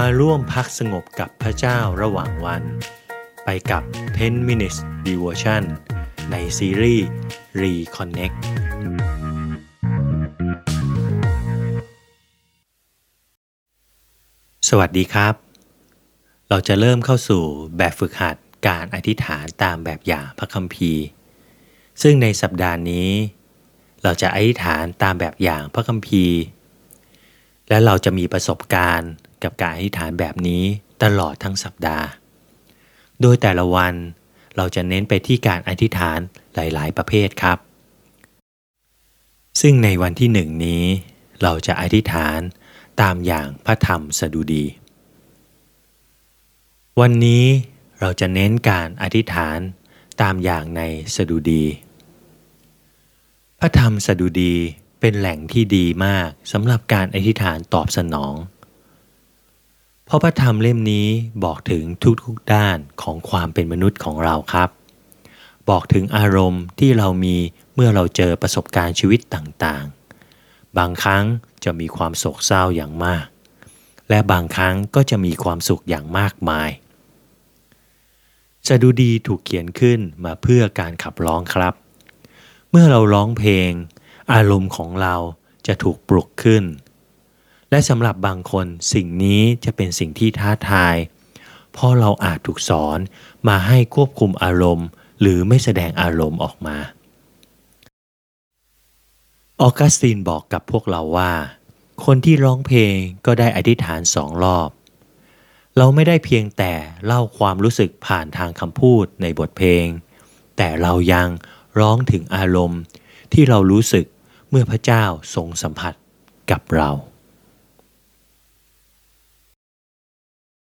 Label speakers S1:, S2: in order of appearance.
S1: มาร่วมพักสงบกับพระเจ้าระหว่างวัน ไปกับ 10 minutes devotion ในซีรีส์ Reconnect สวัสดีครับ เราจะเริ่มเข้าสู่แบบฝึกหัดการอธิษฐานตามแบบอย่างพระคัมภีร์ ซึ่งในสัปดาห์นี้ เราจะอธิษฐานตามแบบอย่างพระคัมภีร์ และเราจะมีประสบการณ์ กับการอธิษฐานแบบนี้ตลอดทั้งสัปดาห์ โดยแต่ละวันเราจะเน้นไปที่การอธิษฐานหลาย ๆ ประเภทครับ ซึ่งในวันที่หนึ่งนี้ เราจะอธิษฐานตามอย่างพระธรรมสดุดี วันนี้เราจะเน้นการอธิษฐานตามอย่างในสดุดี พระธรรมสดุดีเป็นแหล่งที่ดีมากสำหรับการอธิษฐานตอบสนอง ราะพระธรรมเล่มนี้บอกถึงทุกๆด้านของความเป็นมนุษย์ของเราครับ บอกถึงอารมณ์ที่เรามีเมื่อเราเจอประสบการณ์ชีวิตต่างๆ บางครั้งจะมีความโศกเศร้าอย่างมาก และบางครั้งก็จะมีความสุขอย่างมากมายสดุดีถูกเขียนขึ้นมาเพื่อการขับร้องครับ เมื่อเราร้องเพลง อารมณ์ของเราจะถูกปลุกขึ้น และสำหรับบางคนสิ่งนี้จะเป็นสิ่งที่ท้าทายเพราะเราอาจถูกสอนมาให้ควบคุมอารมณ์ หรือไม่แสดงอารมณ์ออกมา ออกัสตินบอกกับพวกเราว่า คนที่ร้องเพลงก็ได้อธิษฐานสองรอบ เราไม่ได้เพียงแต่เล่าความรู้สึกผ่านทางคำพูดในบทเพลง แต่เรายังร้องถึงอารมณ์ที่เรารู้สึกเมื่อพระเจ้าทรงสัมผัสกับเรา